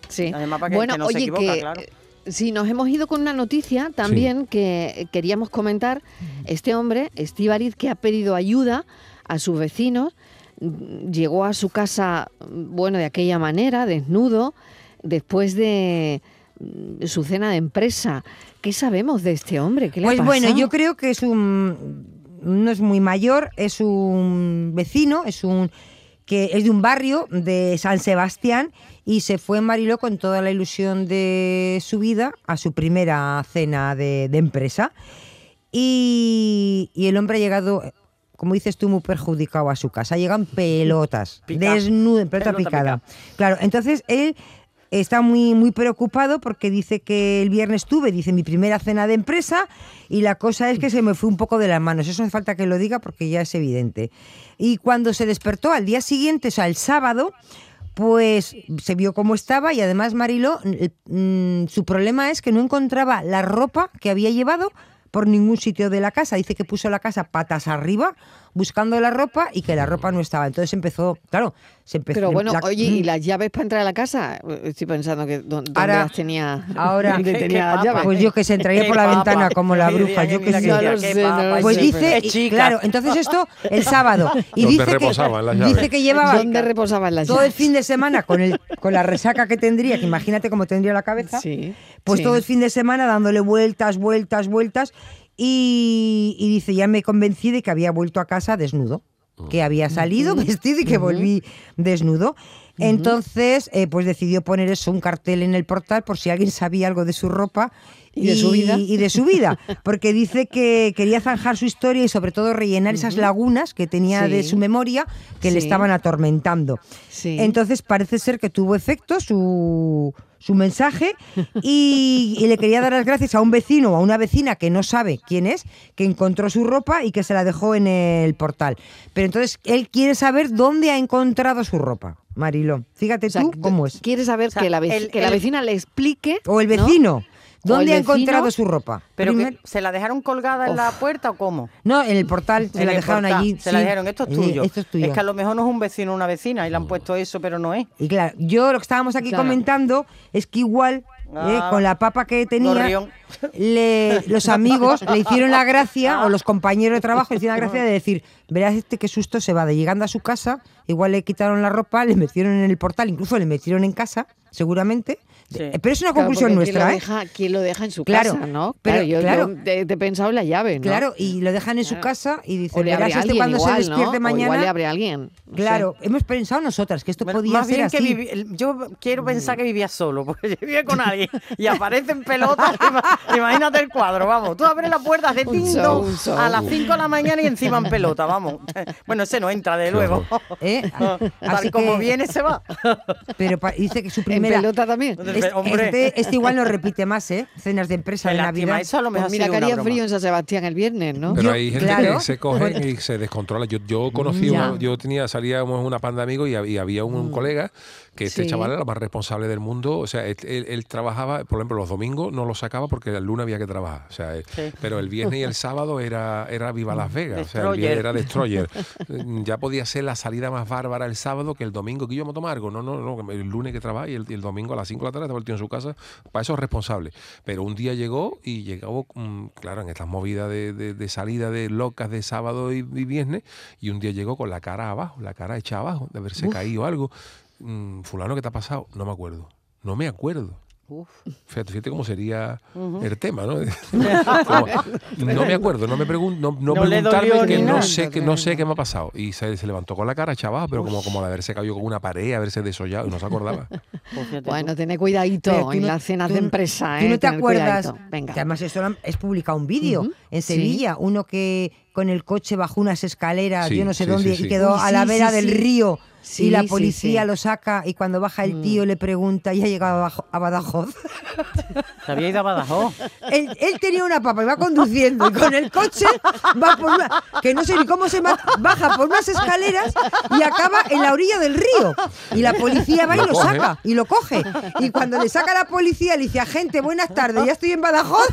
Sí. Además, para que, bueno, que no se oye, equivoca, que claro. si nos hemos ido con una noticia también que queríamos comentar. Este hombre, Estíbaliz, que ha pedido ayuda a sus vecinos, mm, llegó a su casa, bueno, de aquella manera, desnudo, después de mm, su cena de empresa. ¿Qué sabemos de este hombre? ¿Qué le ha Pues bueno, yo creo que es un. No es muy mayor, es un vecino, es un. que es de un barrio de San Sebastián y se fue en Mariló con toda la ilusión de su vida a su primera cena de, de empresa. Y, y el hombre ha llegado, como dices tú, muy perjudicado a su casa. Llega en pelotas, desnudo, en pelota, Pelota picada. Claro, entonces él está muy, muy preocupado porque dice que el viernes tuve, dice, mi primera cena de empresa y la cosa es que se me fue un poco de las manos. Eso hace falta que lo diga porque ya es evidente. Y cuando se despertó al día siguiente, o sea, el sábado, pues se vio cómo estaba y además Mariló, mm, su problema es que no encontraba la ropa que había llevado por ningún sitio de la casa. Dice que puso la casa patas arriba buscando la ropa y que la ropa no estaba. Entonces empezó, claro, se empezó. Pero bueno, la- oye, ¿y las llaves para entrar a la casa? Estoy pensando que dó- dónde Ahora- las tenía. ahora- *laughs* ¿Dónde Qué- tenía qué las papa. llaves? Pues yo que se entraría por la ventana como la bruja, yo que sé. No sé, no Pues dice, y- claro, entonces esto el sábado. Y ¿Dónde dice que, reposaban las llaves? dice que llevaba ¿Dónde reposaban las todo el fin de semana con, el, con la resaca que tendría, que imagínate cómo tendría la cabeza, Sí, pues sí. todo el fin de semana dándole vueltas, vueltas, vueltas. Y, y dice, ya me convencí de que había vuelto a casa desnudo. que había salido vestido y que volví desnudo. Entonces, eh, pues decidió poner eso, un cartel en el portal por si alguien sabía algo de su ropa. ¿Y de su vida? y de su vida, porque dice que quería zanjar su historia y sobre todo rellenar esas lagunas que tenía de su memoria que le estaban atormentando. Sí. Entonces parece ser que tuvo efecto su, su mensaje y, y le quería dar las gracias a un vecino o a una vecina que no sabe quién es, que encontró su ropa y que se la dejó en el portal. Pero entonces él quiere saber dónde ha encontrado su ropa. Marilo, fíjate tú cómo es. Quiere saber que, la, vec- el- que la el- vecina le explique. O el ¿no? vecino. ¿Dónde ha encontrado su ropa? ¿Pero que se la dejaron colgada en la puerta o cómo? No, en el portal, se En la dejaron portal, allí. Se la dijeron, esto es Eh, tuyo. Esto es tuyo. que a lo mejor no es un vecino o una vecina y le han puesto eso, pero no es. Y claro, yo lo que estábamos aquí Claro. comentando es que igual, eh, Ah, con la papa que tenía, le- los amigos le hicieron la gracia, o los compañeros de trabajo le hicieron la gracia de decir, verás este qué susto se va de llegando a su casa, igual le quitaron la ropa, le metieron en el portal, incluso le metieron en casa, seguramente. Eh, Pero es una Claro, conclusión ¿quién nuestra, lo ¿eh? deja- ¿Quién lo deja en su Claro, casa, no? pero- Claro, yo, claro. yo te, te he pensado en la llave, ¿no? Claro, y lo dejan en su casa y dice, O le abre verás este alguien cuando igual, se despierte ¿no? O mañana. igual le abre alguien. no Claro, sé. hemos pensado nosotras que esto podía Más ser bien así. que vivi- el- yo quiero pensar que vivía solo, porque yo vivía con alguien y aparece en pelota. *laughs* ima- Imagínate el cuadro, vamos. Tú abres la puerta de tinto a las 5 de la mañana y encima en pelota, vamos. *laughs* Bueno, ese no entra, de luego. ¿Eh? *laughs* Tal Así como que- viene, se va. Pero dice que su primera. pelota también? Es- Hombre. este, este igual no repite más, ¿eh? Cenas de empresa de Navidad. eso a lo mejor Pues mira que haría broma. frío en San Sebastián el viernes, ¿no? Pero hay gente claro. que se coge y se descontrola. Yo, yo conocí, una- yo tenía, salíamos una panda de amigos y, hab- y había un, un colega que este Sí. chaval era el más responsable del mundo. O sea, él, él- él trabajaba, por ejemplo, los domingos no lo sacaba porque el lunes había que trabajar. O sea, eh, Sí. pero el viernes y el *laughs* sábado era, era Viva Las Vegas. O sea, el Destroyer. viernes era Destroyer. *laughs* Ya podía ser la salida más bárbara el sábado que el domingo que yo me tomar algo. No, no, no. El lunes que trabaja y el, domingo a las 5 de la tarde estaba el tío en su casa. Para eso es responsable. Pero un día llegó y llegó, mm, claro, en estas movidas de, de- de salida de locas de sábado y, y viernes. Y un día llegó con la cara abajo, la cara hecha abajo, de haberse Uf. caído algo. Mm, fulano, ¿qué te ha pasado? No me acuerdo. No me acuerdo. Uf. Fíjate, fíjate cómo sería el tema, ¿no? *laughs* Como, no me acuerdo, no me pregunto, no, no preguntarme que no sé que no sé qué me ha pasado. Y se, se levantó con la cara chaval, pero como, como de haberse caído con una pared, haberse desollado y no se acordaba. *laughs* Bueno, ten cuidadito tú en no- las cenas tú- de empresa, ¿Tú ¿eh? no te Tener acuerdas? Venga. Que además eso es publicado un vídeo en Sí. Sevilla, uno que con el coche bajó unas escaleras, Sí, yo no sé sí, dónde, sí, sí. y quedó Uy, a la vera sí, del sí. río. Sí, y la policía sí. lo saca y cuando baja el Mm. tío le pregunta, ¿ya ha llegado a Bajo- a Badajoz? Se había ido a Badajoz. él, él tenía una papa y va conduciendo y con el coche va por una, que no sé ni cómo se mata, baja por unas escaleras y acaba en la orilla del río. Y la policía va y Lo lo coge. saca y lo coge. Y cuando le saca la policía le dice, agente, buenas tardes, ya estoy en Badajoz.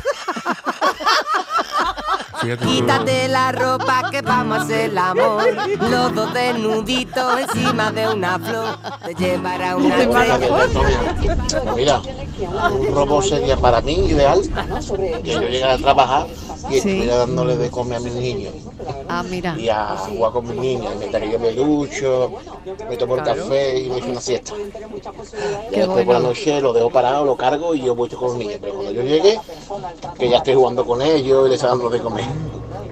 Fíjate tú. Quítate la ropa que vamos a hacer el amor. Los dos desnuditos encima de una flor. Te llevará una estrella. Mira, un robo sería para mí ideal que yo llegara a trabajar y estuviera dándole de comer a mis niños Ah, mira. y a jugar con mis niños. Mientras que yo me ducho, me tomo el café y me echo una siesta. Ya después por la noche lo dejo parado, lo cargo y yo voy con los niños. Pero cuando yo llegue, que ya estoy jugando con ellos y les dando de comer.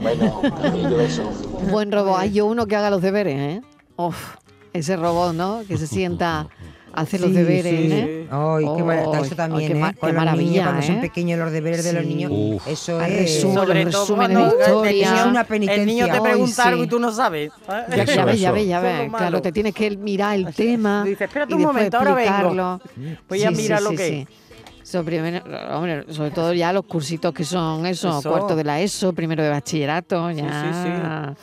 Bueno, yo eso. Buen robot. Hay yo uno que haga los deberes, ¿eh? Uf, ese robot, ¿no? Que se sienta a hacer los Sí, deberes, sí. ¿eh? Ay, qué, mara- Ay, eso también, qué, ¿eh? Con qué los maravilla, niños, cuando ¿eh? son pequeños los deberes de los Sí. niños, Uf. eso es... resumen, Sobre los todo cuando historia. Es una El niño penitencia. te Ay, pregunta algo y sí. tú no sabes. Ya, Eso, ya ves, ya ves, ya ves. Claro, te tienes que mirar el tema. Dice, espérate y un después momento, ahora vengo. explicarlo. Voy a Sí, mirar sí, lo sí, que Sobre, primero- hombre, sobre todo ya los cursitos que son eso, Eso. cuarto de la ESO, primero de bachillerato, ya.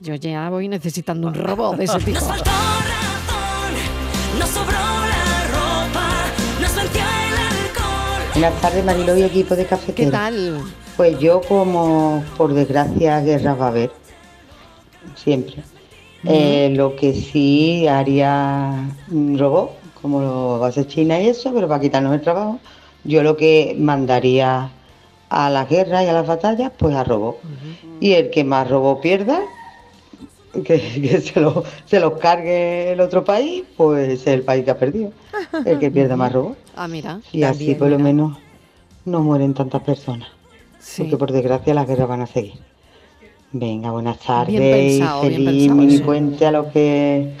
Yo ya voy necesitando un robot de ese tipo. Nos faltó razón, nos sobró la ropa, nos venció el alcohol. Buenas tardes, Mariló y equipo de ¿Qué cafetero. tal? Pues yo, como por desgracia guerras va a haber, siempre. Eh, lo que sí haría un robot, como lo hacer China y eso, pero para quitarnos el trabajo, yo lo que mandaría a las guerras y a las batallas, pues a robot. Y el que más robot pierda, que, que se, lo- se los cargue el otro país, pues es el país que ha perdido. El que pierda más robot. Ah, mira. Y así por lo menos no mueren tantas personas. Sí. Porque por desgracia las guerras van a seguir. Venga, buenas tardes Bien pensado, y bien feliz pensado, mini sí. puente a lo que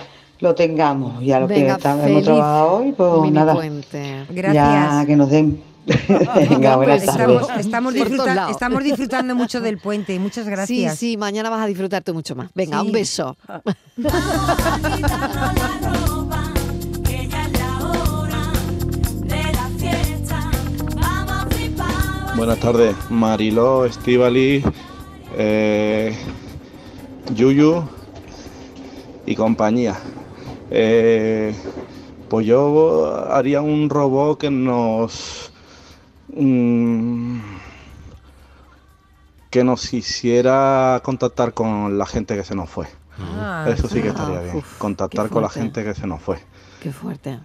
lo tengamos y a lo Venga, que ta- feliz hemos trabajado hoy, pues mini nada. puente. Ya que nos den. *laughs* Venga, buenas tardes. Estamos, estamos disfruta- estamos disfrutando mucho del puente. Muchas gracias. Sí, sí, mañana vas a disfrutarte mucho más. Venga, Sí. un beso. *laughs* Buenas tardes, Mariló, Estivali, eh, Yuyu y compañía. Eh, pues yo haría un robot que nos mm, que nos hiciera contactar con la gente que se nos fue. Ah, Eso sí que ah, estaría bien, uf, contactar con la gente que se nos fue. Qué fuerte.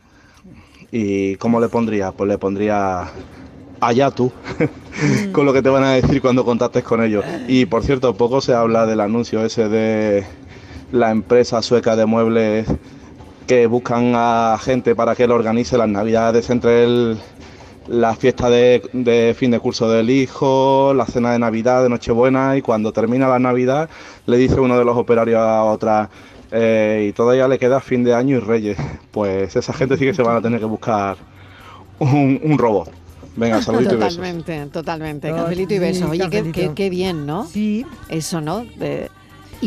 ¿Y cómo le pondría? Pues le pondría allá tú, *laughs* con lo que te van a decir cuando contactes con ellos. Y por cierto, poco se habla del anuncio ese de la empresa sueca de muebles que buscan a gente para que le organice las navidades entre el, la fiesta de, de fin de curso del hijo, la cena de Navidad, de Nochebuena, y cuando termina la Navidad le dice uno de los operarios a otra, eh, y todavía le queda fin de año y Reyes. Pues esa gente sí que se van a tener que buscar un, un robot. Venga, *laughs* saludito y besos. Totalmente, totalmente. Oh, Cafelito y besos. Oye, qué, qué- qué bien, ¿no? Sí. Eso, ¿no? De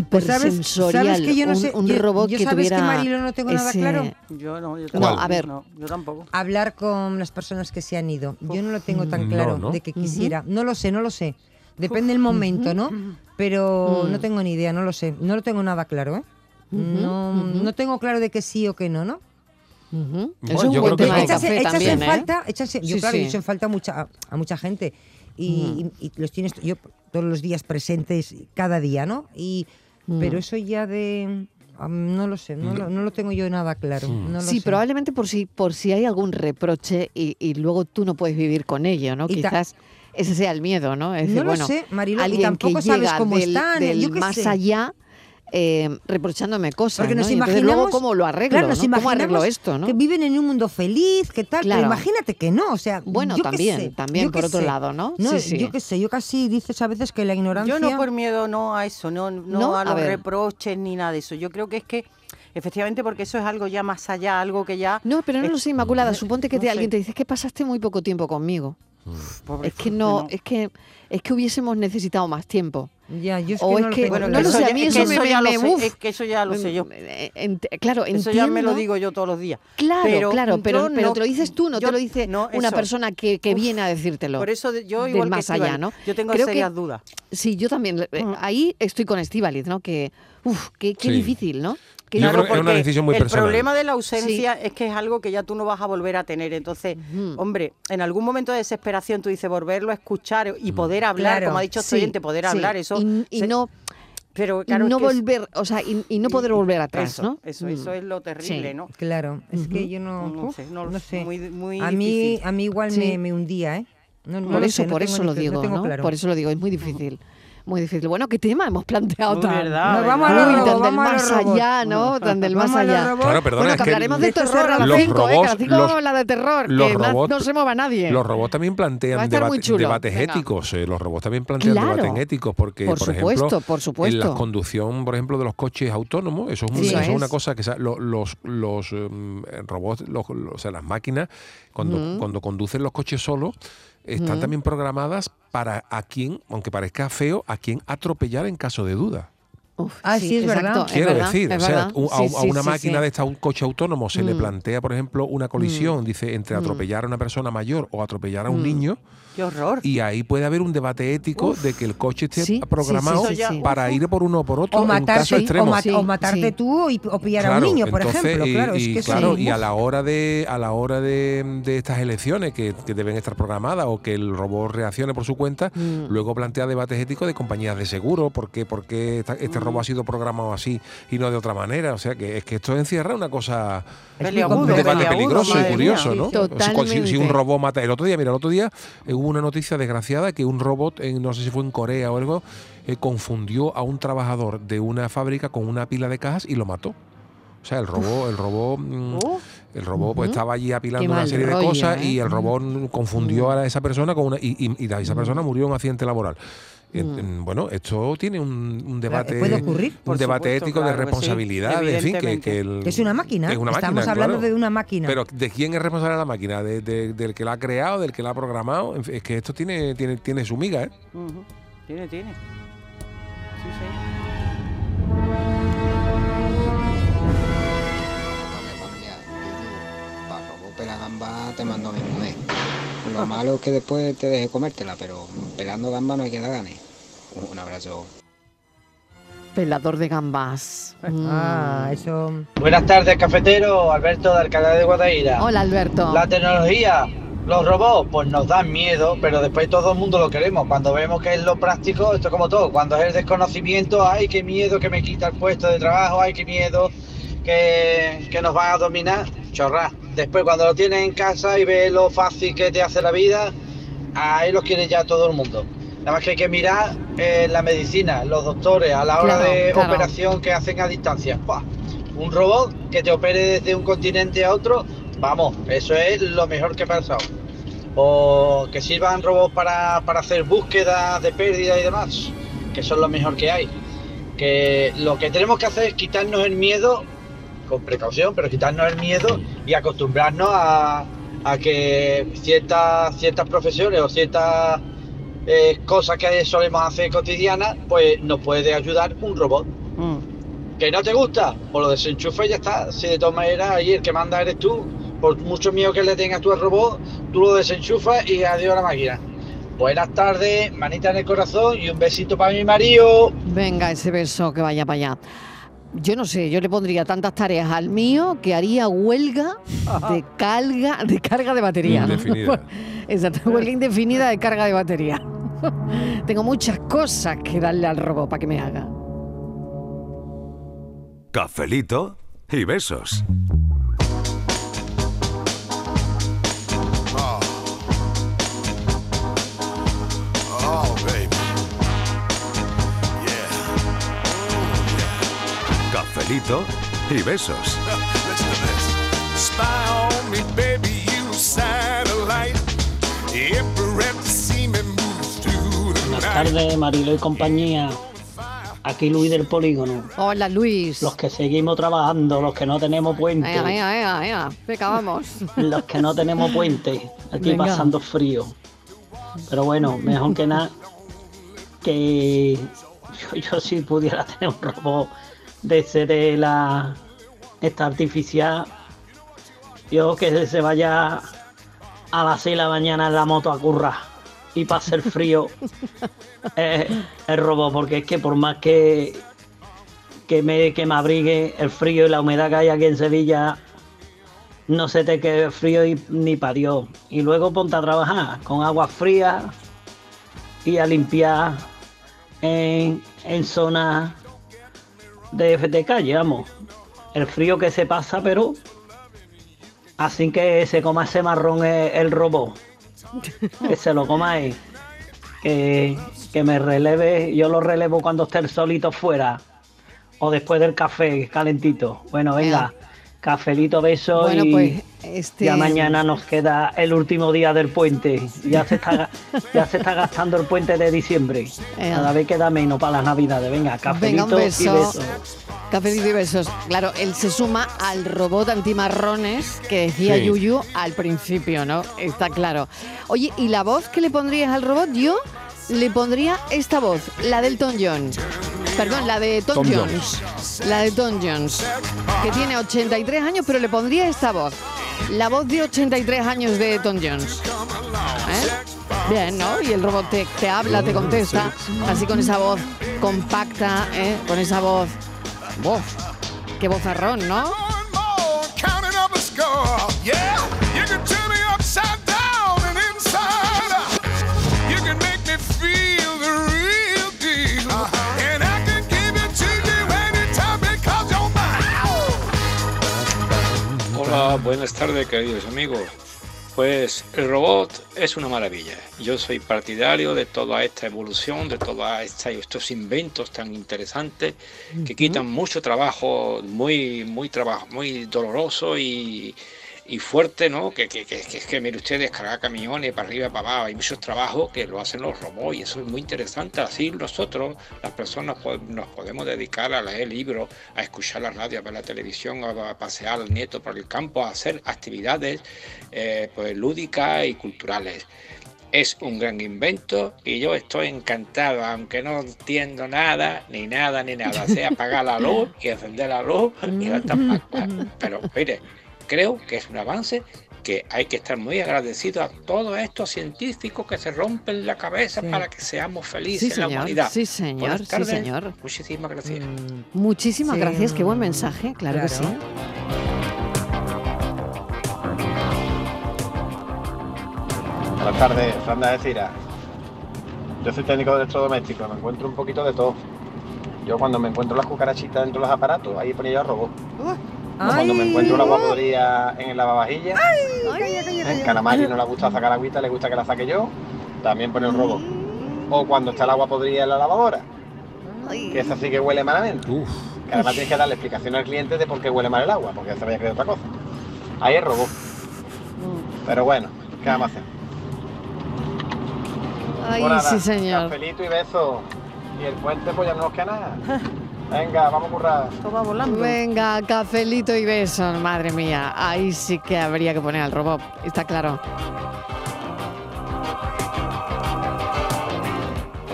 Pues sabes, hipersensorial. sabes que yo no un, sé, un yo, robot yo que sabes tuviera que Marilo no tengo nada ese- claro. Yo no, yo No, tampoco. a ver. No, yo tampoco. Hablar con las personas que se han ido. Yo no lo tengo tan Mm, claro no, ¿no? de que quisiera. No lo sé, no lo sé. Depende del momento, ¿no? Pero no tengo ni idea, no lo sé. No lo tengo nada claro, ¿eh? no, no tengo claro de que sí o que no, ¿no? Eso Bueno, es un yo buen creo tema no. Echas, en ¿eh? falta, echas en- yo Sí, claro, sí. echo en falta a mucha, a mucha gente y, y- y los tienes yo todos los días presentes cada día, ¿no? Y Mm. pero eso ya de no lo sé, no lo, no lo tengo yo nada claro. no lo Sí, sé. probablemente por si, por si hay algún reproche y, y luego tú no puedes vivir con ello, ¿no? Quizás ese sea el miedo, ¿no? Es No decir, lo bueno, sé, Mariló, y alguien tampoco que sabes llega cómo del, están, del yo qué más sé. allá eh, reprochándome cosas, Porque nos ¿no? Entonces imaginamos, luego cómo lo arreglo, claro, nos ¿no? ¿Cómo arreglo imaginamos esto, no? Que viven en un mundo feliz, que tal, Claro. pero imagínate que no, o sea, Bueno, yo también, sé, también, yo por otro sé. lado, ¿no? Sí, sí. Yo qué sé, yo casi dices a veces que la ignorancia Yo no por miedo no a eso, no, no, ¿No? a los reproches ni nada de eso. Yo creo que es que efectivamente porque eso es algo ya más allá, algo que ya No, pero no lo sé, Inmaculada. Suponte que no te, alguien te dice "Es que pasaste muy poco tiempo conmigo. Pobre Es que no, no. es que es que hubiésemos necesitado más tiempo. Ya, yo es o que es no que no, lo sé, a mí es eso que me, eso ya me- lo sé, uf. es que eso ya lo sé yo. Eh, claro, Eso ya me lo digo yo todos los días. Claro, Pero claro, pero, pero no- te lo dices tú, no yo- te lo dice no, una persona que, que Uf, viene a decírtelo. Por eso yo igual que más allá, Estíbaliz, ¿no? Yo tengo Creo que- serias dudas. Sí, yo también. eh, Ahí estoy con Estíbaliz, ¿no? Que, uf, qué, qué Sí. difícil, ¿no? Qué Yo creo difícil. que es una porque decisión muy el personal. problema de la ausencia es que es algo que ya tú no vas a volver a tener. Entonces, hombre, en algún momento de desesperación tú dices volverlo a escuchar y poder hablar, Claro, como ha dicho este Sí, oyente, poder sí. hablar, eso. Y, y se- no, pero y claro, es no que volver, o sea, y, y no poder volver atrás, eso, ¿no? Eso, Mm. eso es lo terrible, Sí. ¿no? Claro, es que yo no, No sé, no lo no sé, muy- muy a mí difícil. a mí igual Sí. me, me hundía, ¿eh? No, no por eso, sé, por eso lo digo, no tengo ¿no? claro. Por eso lo digo, es muy difícil. Muy difícil. Bueno, ¿qué tema hemos planteado Muy tan, verdad, Nos vamos a Uy, tan robots, del más robots. allá, ¿no? Tan del más allá. robots. Claro, perdona, bueno, es que hablaremos de esto terror se a las Los 5, ¿eh? A las robots- 5 los- la de terror, los que robots- no se mueva nadie. Los robots también plantean debate- debates Venga. éticos. eh, los robots también plantean Claro. debates éticos porque, Por por, supuesto, ejemplo, por supuesto. en la conducción, por ejemplo, de los coches autónomos, eso es, un- Sí. eso es una cosa que los, los em, robots, los- los- o sea, las máquinas, cuando, Mm. cuando conducen los coches solos, están también programadas para a quien, aunque parezca feo, a quien atropellar en caso de duda. Uf, Ah, sí, es verdad. es Quiero verdad, decir, es o sea, un- a, Sí, a una sí, máquina sí. de esta, un coche autónomo, se le Mm. plantea, por ejemplo, una colisión, dice, entre atropellar a una persona mayor o atropellar a un Mm. niño. Qué horror. Y ahí puede haber un debate ético de que el coche esté programado sí, sí, sí. para ir por uno o por otro O en caso matarte, o, extremo. ma- Sí, o matarte sí. tú y, o pillar a un Claro, niño, por entonces, ejemplo. y, claro, es y que claro, sí. y a la hora de a la hora de, de estas elecciones que, que deben estar programadas o que el robot reaccione por su cuenta, Mm. luego plantea debates éticos de compañías de seguro, porque por qué esta- este Mm. Ha sido programado así y no de otra manera, o sea que es que esto encierra una cosa un debate peligroso y curioso. ¿no? Si, si un robot mata. El otro día, mira, el otro día eh, hubo una noticia desgraciada que un robot, en, no sé si fue en Corea o algo, eh, confundió a un trabajador de una fábrica con una pila de cajas y lo mató. O sea, el robot, el robot, mm, el robot pues estaba allí apilando Qué una serie de rollo, cosas ¿eh? y el robot confundió a esa persona con una y, y- y esa persona murió en un accidente laboral. En- bueno, esto tiene un, un debate, puede ocurrir, un por debate supuesto, ético de claro sí, responsabilidad, en fin, que, que el- Es una máquina. es una Estamos máquina, hablando claro. de una máquina. Pero ¿de quién es responsable la máquina? ¿De- de- ¿Del que la ha creado, del que la ha programado? En fin, es que esto tiene, tiene, tiene su miga, ¿eh? Ujú. Tiene, tiene. Sí, sí. Pela gamba te mando a mi mujer. Lo malo es que después te deje comértela, pero pelando gamba no hay que dar ganes. Un abrazo. Pelador de gambas. *laughs* Ah, eso. Buenas tardes, cafetero. Alberto de Alcalá de Guadaira. Hola, Alberto. La tecnología, los robots, pues nos dan miedo, pero después todo el mundo lo queremos. Cuando vemos que es lo práctico, esto es como todo. Cuando es el desconocimiento, ay, qué miedo que me quita el puesto de trabajo, ay, qué miedo que, que nos van a dominar. Chorra. Después, cuando lo tienes en casa y ves lo fácil que te hace la vida, ahí los quiere ya todo el mundo. Nada más que hay que mirar eh, la medicina, los doctores, a la hora Claro, de claro. operación que hacen a distancia. Un robot que te opere desde un continente a otro, vamos, eso es lo mejor que ha pasado. O que sirvan robots para, para hacer búsquedas de pérdida y demás, que son lo mejor que hay. Que lo que tenemos que hacer es quitarnos el miedo, con precaución, pero quitarnos el miedo y acostumbrarnos a, a que ciertas, ciertas profesiones o ciertas eh, cosas que solemos hacer cotidianas, pues nos puede ayudar un robot. ¿Que no te gusta? Pues lo desenchufes y ya está. Si de todas maneras ahí el que manda eres tú, por mucho miedo que le tengas tú al robot, tú lo desenchufas y adiós a la máquina. Buenas tardes, manita en el corazón y un besito para mi marido. Venga, ese beso que vaya para allá. Yo no sé, yo le pondría tantas tareas al mío que haría huelga de *laughs* carga de, carga de batería. Indefinida. *laughs* Exacto, huelga indefinida de carga de batería. *laughs* Tengo muchas cosas que darle al robot para que me haga. Cafelito y besos. Oh, baby. Cafelito y besos. *laughs* Buenas tardes, Marilo y compañía. Aquí Luis del Polígono. Hola, Luis. Los que seguimos trabajando, los que no tenemos puente. Ea, ea, ea, ea. Venga, vamos. *laughs* Los que no tenemos puente. Aquí Venga. pasando frío. Pero bueno, mejor que nada que yo, yo si pudiera tener un robot de ese de la esta artificial, yo que se vaya a las 6 de la mañana en la moto a currar y para hacer frío el robot, porque es que por más que que me, que me abrigue el frío y la humedad que hay aquí en Sevilla, no se te quede frío y- ni para Dios. Y luego ponte a trabajar con agua fría y a limpiar en, en zonas de, de calle, vamos. El frío que se pasa, pero así que se coma ese marrón el, el robot. *laughs* Que se lo coma él. Que, que me releve, yo lo relevo cuando esté el solito fuera. O después del café calentito. Bueno, venga, cafelito, beso Bueno, y pues, este- ya mañana nos queda el último día del puente. Ya se está, *laughs* ya se está gastando el puente de diciembre. Cada vez queda menos para las navidades. Venga, Venga, cafelito un y beso. beso. Cafelito y besos. Claro, él se suma al robot antimarrones que decía Sí. Yuyu al principio, ¿no? Está claro. Oye, ¿y la voz que le pondrías al robot? Yo le pondría esta voz, la del Tom Jones. Perdón, la de Tom, Tom Jones. La de Tom Jones, que tiene 83 años, pero le pondría esta voz. La voz de 83 años de Tom Jones. ¿Eh? Bien, ¿no? Y el robot te, te habla, te contesta, así con esa voz compacta, ¿eh? con esa voz. ¡Uf! ¡Qué vozarrón, ¿no? Hola, buenas tardes queridos amigos. Pues el robot es una maravilla. Yo soy partidario de toda esta evolución, de todos estos inventos tan interesantes que quitan mucho trabajo, muy, muy trabajo, muy doloroso y, y fuerte, ¿no? Que, que, que, que, que mire usted, descargar camiones para arriba y para abajo. Hay muchos trabajos que lo hacen los robots y eso es muy interesante. Así nosotros, las personas, po- nos podemos dedicar a leer libros, a escuchar la radio, a ver la televisión, a, a pasear al nieto por el campo, a hacer actividades eh, pues, lúdicas y culturales. Es un gran invento y yo estoy encantado, aunque no entiendo nada, ni nada, ni nada. Sea apagar la luz y encender la luz y la *laughs* tapa- Pero mire, creo que es un avance que hay que estar muy agradecidos a todos estos científicos que se rompen la cabeza Sí. para que seamos felices Sí, en la humanidad. sí, señor, sí, señor. Muchísimas gracias. Muchísimas Sí. gracias, qué buen mensaje, claro, que sí. Buenas tardes, Fran de Cira. Yo soy técnico de electrodoméstico, me encuentro un poquito de todo. Yo cuando me encuentro las cucarachitas dentro de los aparatos, ahí ponía yo robot. Cuando me encuentro una agua podrida en el lavavajillas, en Canamari no le gusta sacar agüita, le gusta que la saque yo, también pone un robot. O cuando está el agua podrida en la lavadora, que esa sí que huele malamente. Que además tienes que darle explicación al cliente de por qué huele mal el agua, porque se vaya a creer otra cosa. Ahí es robot. Pero bueno, ¿qué vamos a hacer? Ay, Pues nada, sí, señor. Cafelito y beso. Y el puente pues ya no nos queda nada. *laughs* Venga, vamos a currar. Todo volando. Venga, cafelito y besos, madre mía. Ahí sí que habría que poner al robot, está claro.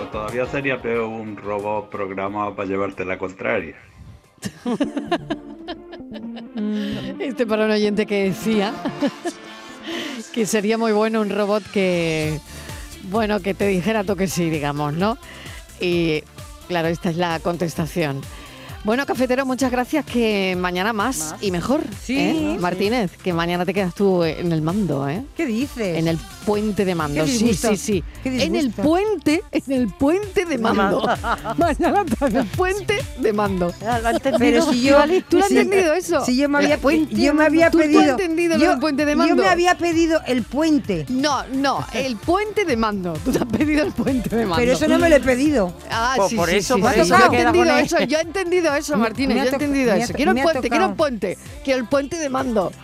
O todavía sería peor un robot programado para llevarte la contraria. *laughs* Este para un oyente que decía *laughs* que sería muy bueno un robot que, bueno, que te dijera tú que sí, digamos, ¿no? Y claro, esta es la contestación. Bueno, cafetero, muchas gracias. Que mañana más, y mejor. Sí, ¿eh? sí. Martínez, que mañana te quedas tú en el mando, ¿eh? ¿Qué dices? En el puente de mando. Qué Sí, sí, sí. qué En el puente, en el puente de mando. *laughs* mañana en el puente de mando. Pero si yo, ¿Tú lo has si- entendido eso? Si yo me había, El puente yo me había. ¿Tú- tú pedido. has entendido yo, del puente de Yo mando? me había pedido el puente. No, no, *laughs* el puente de mando. Tú te has pedido el puente de mando. Pero eso no me lo he pedido. Ah, Pues sí, por sí, eso, sí, por sí, eso yo he entendido eso, yo he entendido eso, Martínez, me yo he entendido eso. Quiero ha puente, quiero tocado. puente, quiero el puente de mando. *laughs*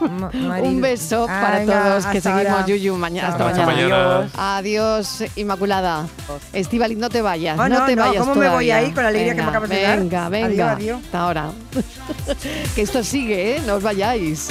Un beso Ah, para venga, todos, que seguimos. Yuyu mañana. Hasta, Hasta mañana. mañana. Adiós, Inmaculada. Estivaliz, no te vayas, Ah, no, no, te no, vayas ¿cómo me voy todavía. a ir con la alegría que me Venga, acabas de dar? Venga, venga. Hasta ahora. *laughs* que esto sigue, ¿eh? No os vayáis.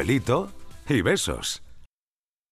Cafelito y besos.